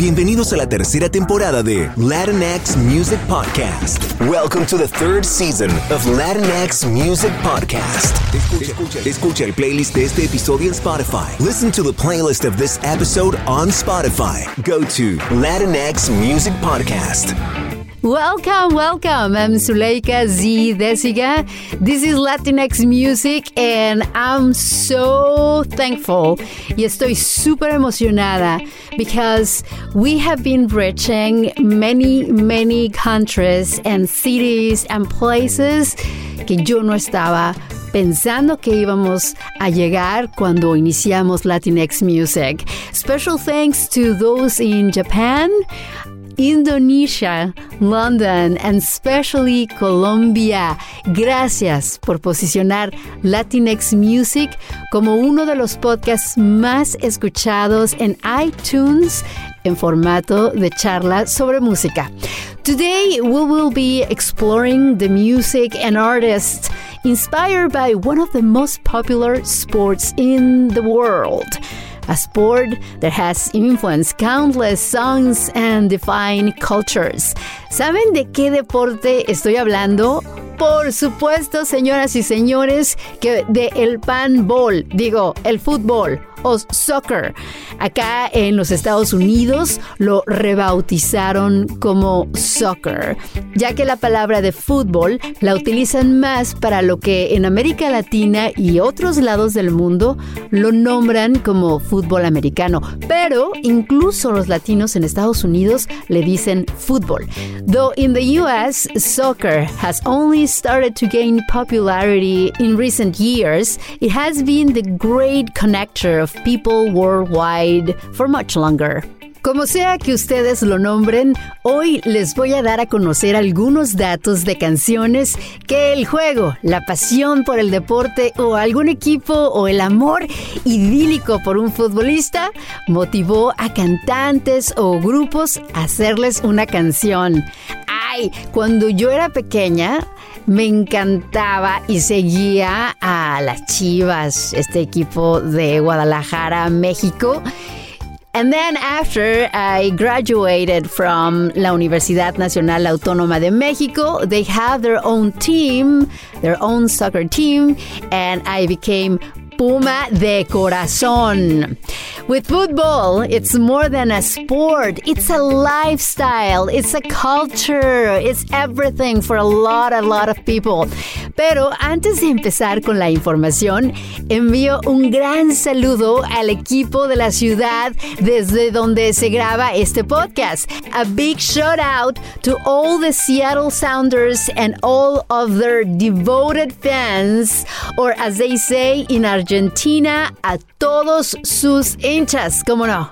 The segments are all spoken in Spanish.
Bienvenidos a la tercera temporada de Latinx Music Podcast. Welcome to the third season of Latinx Music Podcast. Escucha, el playlist de este episodio en Spotify. Listen to the playlist of this episode on Spotify. Go to Latinx Music Podcast. Welcome, welcome. I'm Suleika Z Desiga. This is Latinx Music and I'm so thankful y estoy súper emocionada because we have been reaching many, many countries and cities and places que yo no estaba pensando que íbamos a llegar cuando iniciamos Latinx Music. Special thanks to those in Japan. Indonesia, London, and especially Colombia. Gracias por posicionar Latinx Music como uno de los podcasts más escuchados en iTunes en formato de charla sobre música. Today we will be exploring the music and artists inspired by one of the most popular sports in the world a sport that has influenced countless songs and defined cultures. ¿Saben de qué deporte estoy hablando? Por supuesto, señoras y señores, que de el panball, digo, el fútbol o soccer. Acá en los Estados Unidos lo rebautizaron como soccer, ya que la palabra de fútbol la utilizan más para lo que en América Latina y otros lados del mundo lo nombran como fútbol americano. Pero incluso los latinos en Estados Unidos le dicen fútbol. Though in the US, soccer has only started to gain popularity in recent years, it has been the great connector of people worldwide for much longer. Como sea que ustedes lo nombren, hoy les voy a dar a conocer algunos datos de canciones que el juego, la pasión por el deporte o algún equipo o el amor idílico por un futbolista motivó a cantantes o grupos a hacerles una canción. Ay, cuando yo era pequeña, me encantaba y seguía a las Chivas, este equipo de Guadalajara, México. And then after I graduated from la Universidad Nacional Autónoma de México, they have their own team, their own soccer team, and I became Puma de corazón. With football, it's more than a sport. It's a lifestyle. It's a culture. It's everything for a lot, a lot of people. Pero antes de empezar con la información, envío un gran saludo al equipo de la ciudad desde donde se graba este podcast. A big shout out to all the Seattle Sounders and all of their devoted fans, or as they say in Argentina, a todos sus hinchas, ¿cómo no?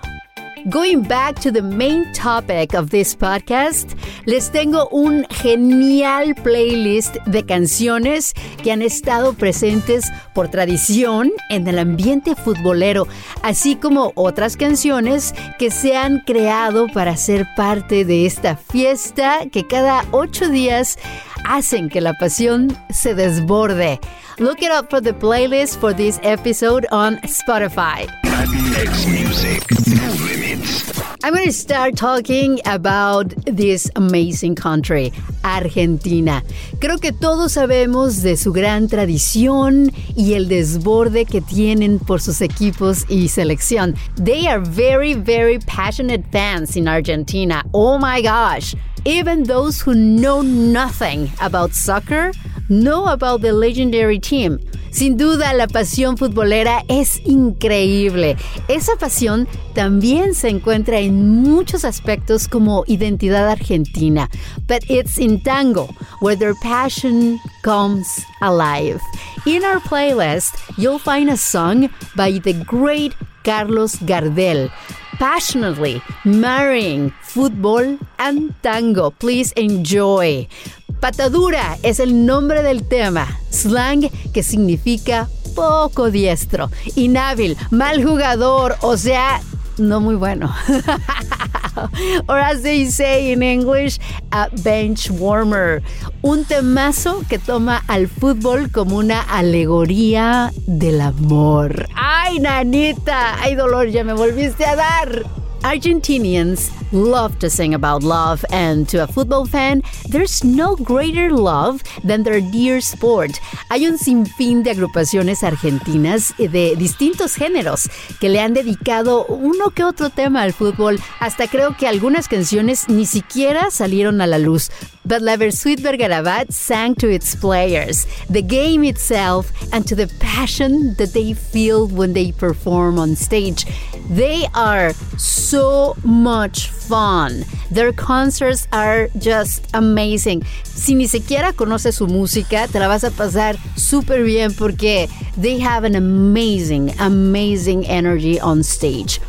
Going back to the main topic of this podcast, les tengo un genial playlist de canciones que han estado presentes por tradición en el ambiente futbolero, así como otras canciones que se han creado para ser parte de esta fiesta que cada ocho días hacen que la pasión se desborde. Look it up for the playlist for this episode on Spotify. I'm going to start talking about this amazing country, Argentina. Creo que todos sabemos de su gran tradición y el desborde que tienen por sus equipos y selección. They are very, very passionate fans in Argentina. Oh my gosh. Even those who know nothing about soccer know about the legendary team. Sin duda, la pasión futbolera es increíble. Esa pasión también se encuentra en muchos aspectos como identidad argentina. But it's in tango, where their passion comes alive. In our playlist, you'll find a song by the great Carlos Gardel passionately marrying football and tango. Please enjoy. Patadura es el nombre del tema, slang que significa poco diestro, inhábil, mal jugador, o sea, no muy bueno. or as they say in English, a bench warmer. Un temazo que toma al fútbol como una alegoría del amor. ¡Ay, nanita! ¡Ay, dolor! Ya me volviste a dar. Argentinians love to sing about love, and to a football fan, there's no greater love than their dear sport. Hay un sinfín de agrupaciones argentinas de distintos géneros que le han dedicado uno que otro tema al fútbol. Hasta creo que algunas canciones ni siquiera salieron a la luz. But La Versuit Vergarabat sang to its players, the game itself, and to the passion that they feel when they perform on stage. They are so much fun. Their concerts are just amazing. Si ni siquiera conoces su música, te la vas a pasar súper bien porque they have an amazing, amazing energy on stage.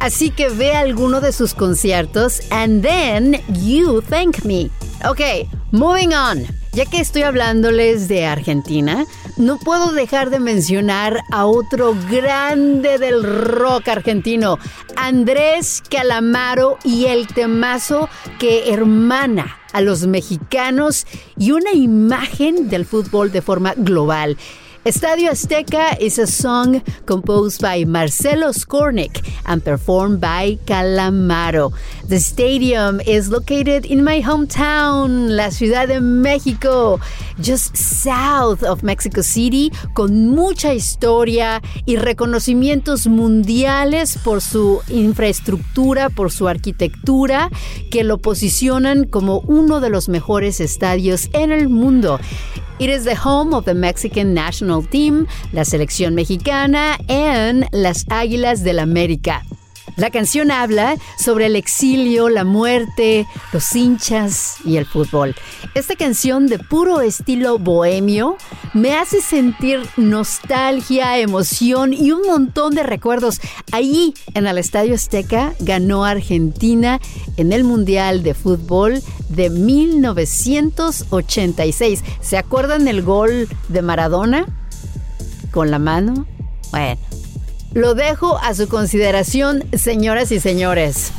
Así que ve alguno de sus conciertos and then you thank me. Ok, moving on. Ya que estoy hablándoles de Argentina, no puedo dejar de mencionar a otro grande del rock argentino, Andrés Calamaro y el temazo que hermana a los mexicanos y una imagen del fútbol de forma global. Estadio Azteca is a song composed by Marcelo Skornik and performed by Calamaro. The stadium is located in my hometown, la Ciudad de México, just south of Mexico City, con mucha historia y reconocimientos mundiales por su infraestructura, por su arquitectura, que lo posicionan como uno de los mejores estadios en el mundo. It is the home of the Mexican national team, la selección mexicana, and las Águilas del América. La canción habla sobre el exilio, la muerte, los hinchas y el fútbol. Esta canción de puro estilo bohemio me hace sentir nostalgia, emoción y un montón de recuerdos. Allí, en el Estadio Azteca, ganó Argentina en el Mundial de Fútbol de 1986. ¿Se acuerdan del gol de Maradona? Con la mano. Bueno. Lo dejo a su consideración, señoras y señores.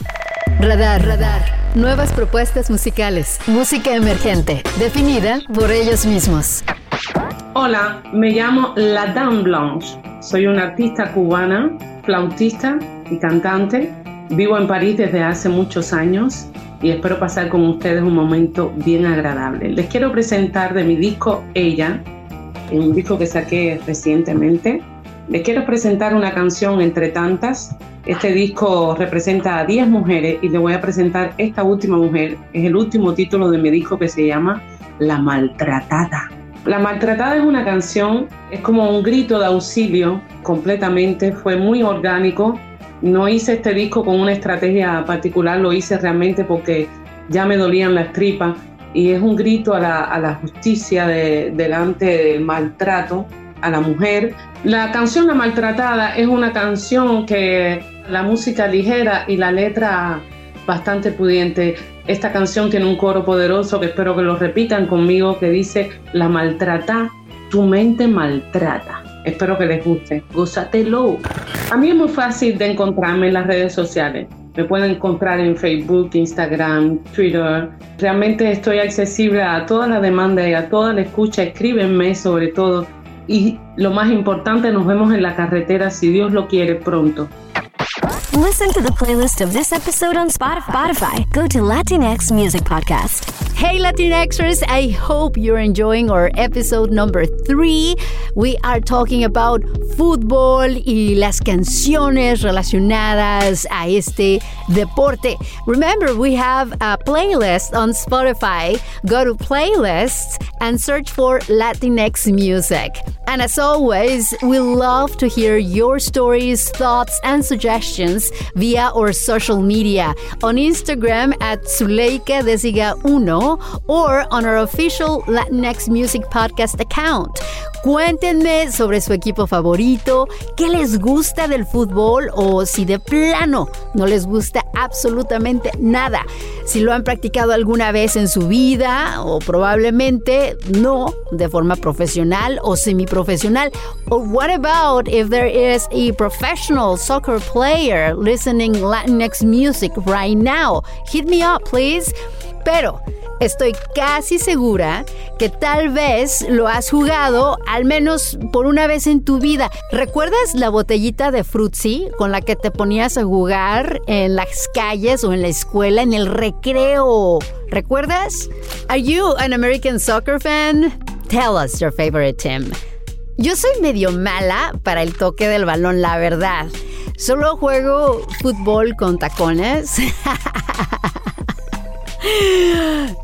Radar, radar. Nuevas propuestas musicales. Música emergente, definida por ellos mismos. Hola, me llamo La Dame Blanche. Soy una artista cubana, flautista y cantante. Vivo en París desde hace muchos años y espero pasar con ustedes un momento bien agradable. Les quiero presentar de mi disco Ella, un disco que saqué recientemente les quiero presentar una canción entre tantas. Este disco representa a 10 mujeres y le voy a presentar esta última mujer. Es el último título de mi disco que se llama La Maltratada. La Maltratada es una canción, es como un grito de auxilio completamente, fue muy orgánico. No hice este disco con una estrategia particular, lo hice realmente porque ya me dolían las tripas y es un grito a la, justicia delante del maltrato a la mujer. La canción La Maltratada es una canción que la música ligera y la letra bastante pudiente. Esta canción tiene un coro poderoso que espero que lo repitan conmigo que dice La maltrata, tu mente maltrata. Espero que les guste. Gózatelo. A mí es muy fácil de encontrarme en las redes sociales. Me pueden encontrar en Facebook, Instagram, Twitter. Realmente estoy accesible a toda la demanda y a toda la escucha. Escríbenme sobre todo y lo más importante, nos vemos en la carretera si Dios lo quiere pronto. Listen to the playlist of this episode on Spotify. Go to Latinx Music Podcast. Hey Latinxers, I hope you're enjoying our episode number three. We are talking about fútbol y las canciones relacionadas a este deporte. Remember, we have a playlist on Spotify. Go to playlists and search for Latinx music. And as always, we love to hear your stories, thoughts, and suggestions via our social media on Instagram at Zuleika Desiga1 or on our official Latinx Music Podcast account. Cuéntenme sobre su equipo favorito, qué les gusta del fútbol o si de plano no les gusta absolutamente nada. Si lo han practicado alguna vez en su vida o probablemente no de forma profesional o semiprofesional. Or what about if there is a professional soccer player listening Latinx music right now? Hit me up, please. Pero Estoy casi segura que tal vez lo has jugado al menos por una vez en tu vida. ¿Recuerdas la botellita de Fruitsy con la que te ponías a jugar en las calles o en la escuela en el recreo? ¿Recuerdas? Are you an American soccer fan? Tell us your favorite team. Yo soy medio mala para el toque del balón, la verdad. Solo juego fútbol con tacones.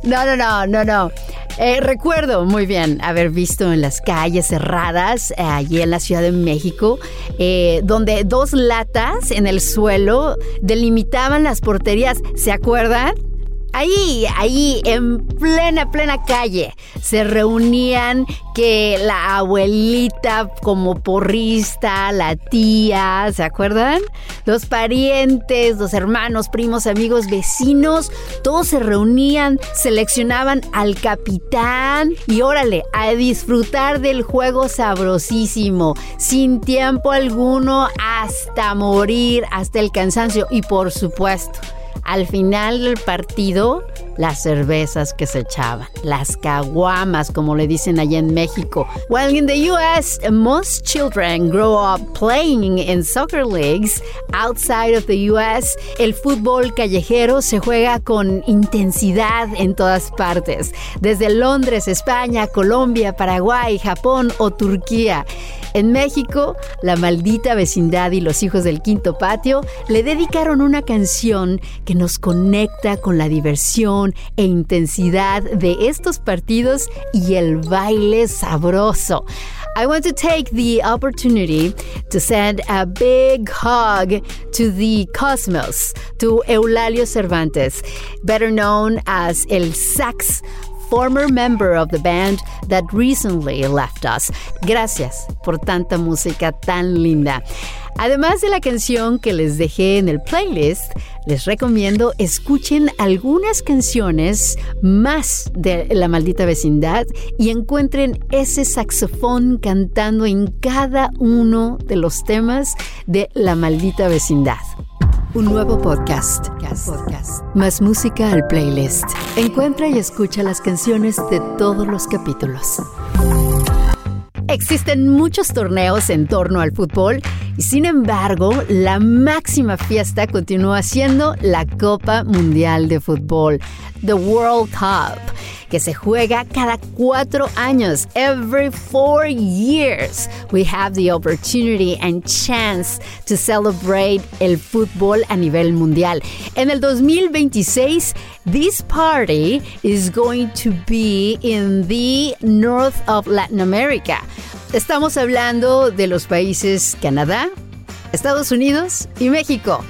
No, no, no, no, no. Eh, recuerdo muy bien haber visto en las calles cerradas, eh, allí en la Ciudad de México, eh, donde dos latas en el suelo delimitaban las porterías. ¿Se acuerdan? Ahí, ahí, en plena, plena calle, se reunían que la abuelita como porrista, la tía, ¿se acuerdan? Los parientes, los hermanos, primos, amigos, vecinos, todos se reunían, seleccionaban al capitán y órale, a disfrutar del juego sabrosísimo, sin tiempo alguno, hasta morir, hasta el cansancio y por supuesto al final del partido, las cervezas que se echaban, las caguamas, como le dicen allá en México. While in the US, most children grow up playing in soccer leagues outside of the US, el fútbol callejero se juega con intensidad en todas partes, desde Londres, España, Colombia, Paraguay, Japón o Turquía. En México, la maldita vecindad y los hijos del quinto patio le dedicaron una canción que nos conecta con la diversión e intensidad de estos partidos y el baile sabroso. I want to take the opportunity to send a big hug to the cosmos, to Eulalio Cervantes, better known as El Sax former member of the band that recently left us. Gracias por tanta música tan linda. Además de la canción que les dejé en el playlist, les recomiendo escuchen algunas canciones más de La Maldita Vecindad y encuentren ese saxofón cantando en cada uno de los temas de La Maldita Vecindad. Un nuevo podcast. Más música al playlist. Encuentra y escucha las canciones de todos los capítulos. Existen muchos torneos en torno al fútbol y sin embargo la máxima fiesta continúa siendo la Copa Mundial de Fútbol, The World Cup que se juega cada cuatro años. Every four years, we have the opportunity and chance to celebrate el fútbol a nivel mundial. En el 2026, this party is going to be in the north of Latin America. Estamos hablando de los países Canadá, Estados Unidos y México.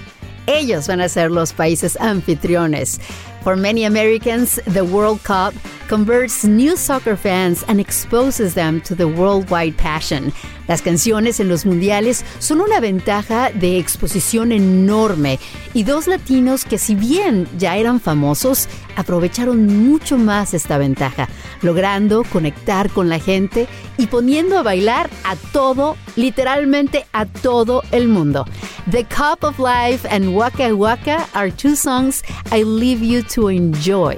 Ellos van a ser los países anfitriones. For many Americans, the World Cup converts new soccer fans and exposes them to the worldwide passion. Las canciones en los mundiales son una ventaja de exposición enorme y dos latinos que si bien ya eran famosos, aprovecharon mucho más esta ventaja, logrando conectar con la gente y poniendo a bailar a todo, literalmente a todo el mundo. The Cup of Life and Waka Waka are two songs I leave you to enjoy.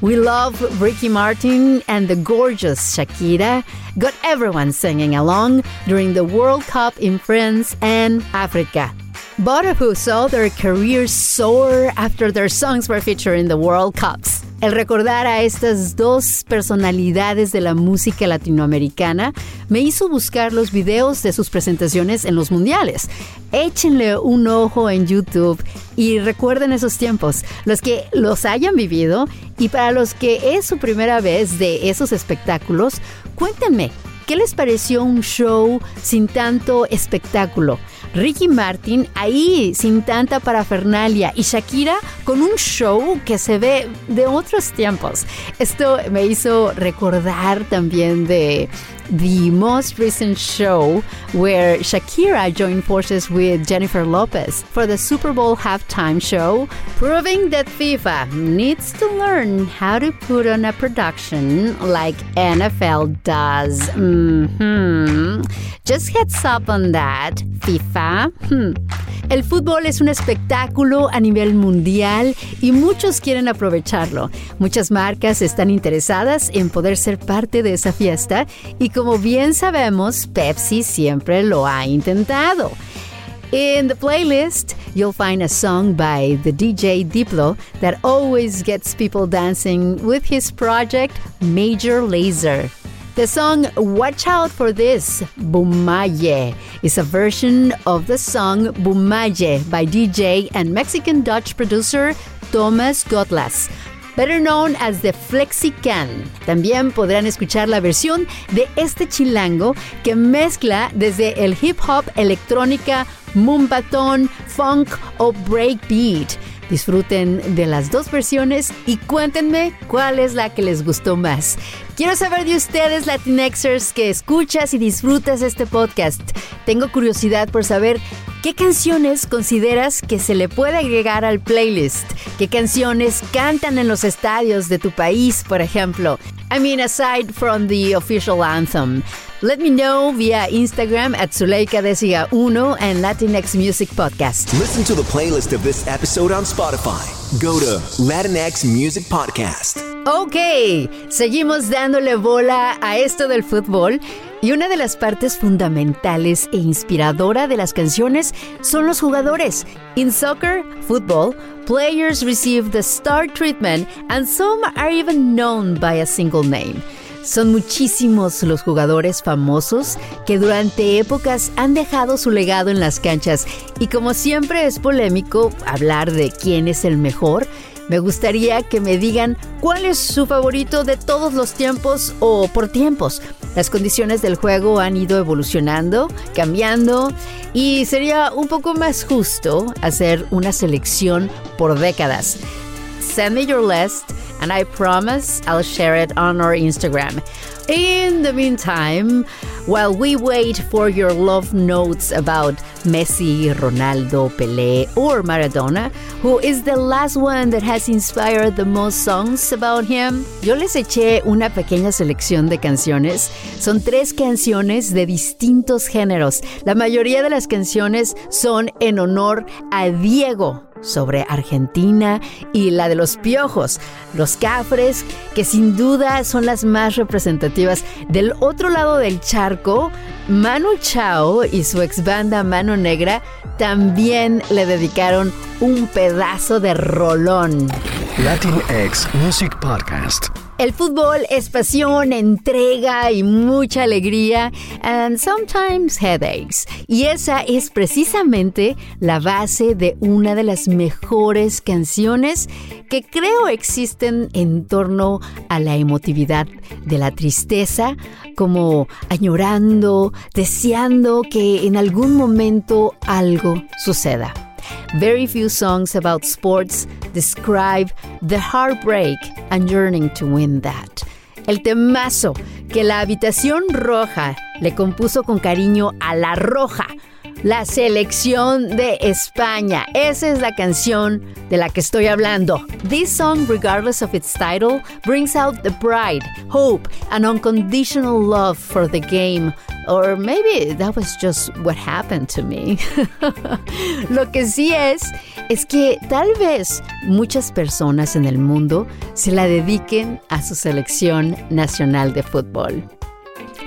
We love Ricky Martin and the gorgeous Shakira got everyone singing along during the World Cup in France and Africa. But who saw their careers soar after their songs were featured in the World Cups. El recordar a estas dos personalidades de la música latinoamericana me hizo buscar los videos de sus presentaciones en los mundiales. Échenle un ojo en YouTube y recuerden esos tiempos, los que los hayan vivido y para los que es su primera vez de esos espectáculos, cuéntenme, ¿qué les pareció un show sin tanto espectáculo? Ricky Martin ahí sin tanta parafernalia y Shakira con un show que se ve de otros tiempos. Esto me hizo recordar también de the most recent show where Shakira joined forces with Jennifer Lopez for the Super Bowl halftime show, proving that FIFA needs to learn how to put on a production like NFL does. Mm-hmm. Just heads up on that, FIFA. Hmm. El fútbol es un espectáculo a nivel mundial y muchos quieren aprovecharlo. Muchas marcas están interesadas en poder ser parte de esa fiesta y como bien sabemos, Pepsi siempre lo ha intentado. In the playlist, you'll find a song by the DJ Diplo that always gets people dancing with his project Major Laser. The song Watch Out for This, Bumaye, is a version of the song Bumaye by DJ and Mexican Dutch producer Thomas Gotlas. Better known as the Flexican. También podrán escuchar la versión de este chilango que mezcla desde el hip hop, electrónica, moombaton, funk o breakbeat. Disfruten de las dos versiones y cuéntenme cuál es la que les gustó más. Quiero saber de ustedes, Latinexers, que escuchas y disfrutas este podcast. Tengo curiosidad por saber qué canciones consideras que se le puede agregar al playlist. ¿Qué canciones cantan en los estadios de tu país, por ejemplo? I mean, aside from the official anthem. Let me know via Instagram at Zuleika Desiga 1 and Latinx Music Podcast. Listen to the playlist of this episode on Spotify. Go to Latinx Music Podcast. Ok, seguimos dándole bola a esto del fútbol y una de las partes fundamentales e inspiradora de las canciones son los jugadores. In soccer, football, players receive the star treatment and some are even known by a single name. Son muchísimos los jugadores famosos que durante épocas han dejado su legado en las canchas y como siempre es polémico hablar de quién es el mejor, me gustaría que me digan cuál es su favorito de todos los tiempos o por tiempos. Las condiciones del juego han ido evolucionando, cambiando y sería un poco más justo hacer una selección por décadas. Send me your list and I promise I'll share it on our Instagram. In the meantime, while we wait for your love notes about Messi, Ronaldo, Pelé, or Maradona, who is the last one that has inspired the most songs about him, yo les eché una pequeña selección de canciones. Son tres canciones de distintos géneros. La mayoría de las canciones son en honor a Diego, sobre Argentina y la de los piojos, los cafres, que sin duda son las más representativas. Del otro lado del charco, Manu Chao y su ex banda Mano Negra también le dedicaron un pedazo de rolón. Latinx Music Podcast. El fútbol es pasión, entrega y mucha alegría, and sometimes headaches. Y esa es precisamente la base de una de las mejores canciones que creo existen en torno a la emotividad de la tristeza, como añorando, deseando que en algún momento algo suceda. Very few songs about sports describe the heartbreak and yearning to win that. El temazo que la habitación roja le compuso con cariño a la roja la selección de España. Esa es la canción de la que estoy hablando. This song, regardless of its title, brings out the pride, hope, and unconditional love for the game. Or maybe that was just what happened to me. Lo que sí es, es que tal vez muchas personas en el mundo se la dediquen a su selección nacional de fútbol.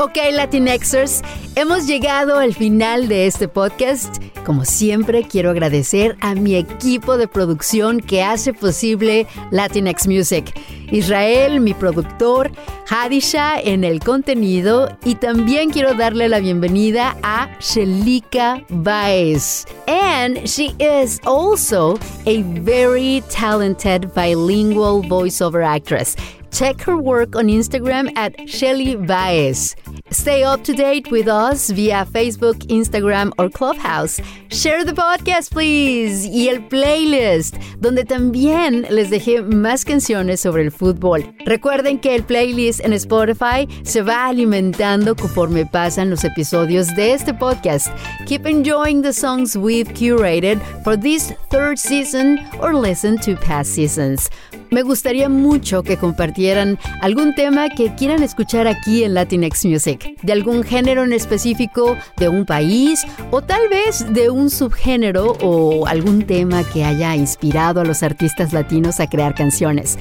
Ok, Latinexers, hemos llegado al final de este podcast. Como siempre, quiero agradecer a mi equipo de producción que hace posible Latinx Music. Israel, mi productor, Hadisha en el contenido y también quiero darle la bienvenida a Shelika Baez. And she is also a very talented bilingual voiceover actress. Check her work on Instagram at Shelly Baez. Stay up to date with us via Facebook, Instagram or Clubhouse. Share the podcast, please, y el playlist, donde también les dejé más canciones sobre el fútbol. Recuerden que el playlist en Spotify se va alimentando conforme pasan los episodios de este podcast. Keep enjoying the songs we've curated for this third season or listen to past seasons. Me gustaría mucho que compartieran algún tema que quieran escuchar aquí en Latinx Music, de algún género en específico, de un país o tal vez de un subgénero o algún tema que haya inspirado a los artistas latinos a crear canciones.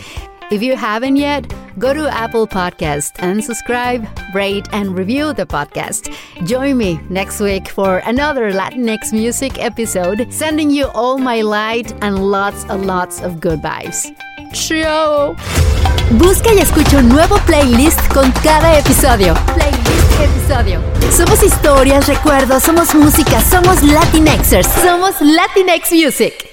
If you haven't yet, go to Apple Podcast and subscribe, rate, and review the podcast. Join me next week for another Latinx music episode, sending you all my light and lots and lots of good vibes. Chao. Busca y escucha un nuevo playlist con cada episodio. Playlist episodio. Somos historias, recuerdos, somos música, somos Latinxers, somos Latinx Music.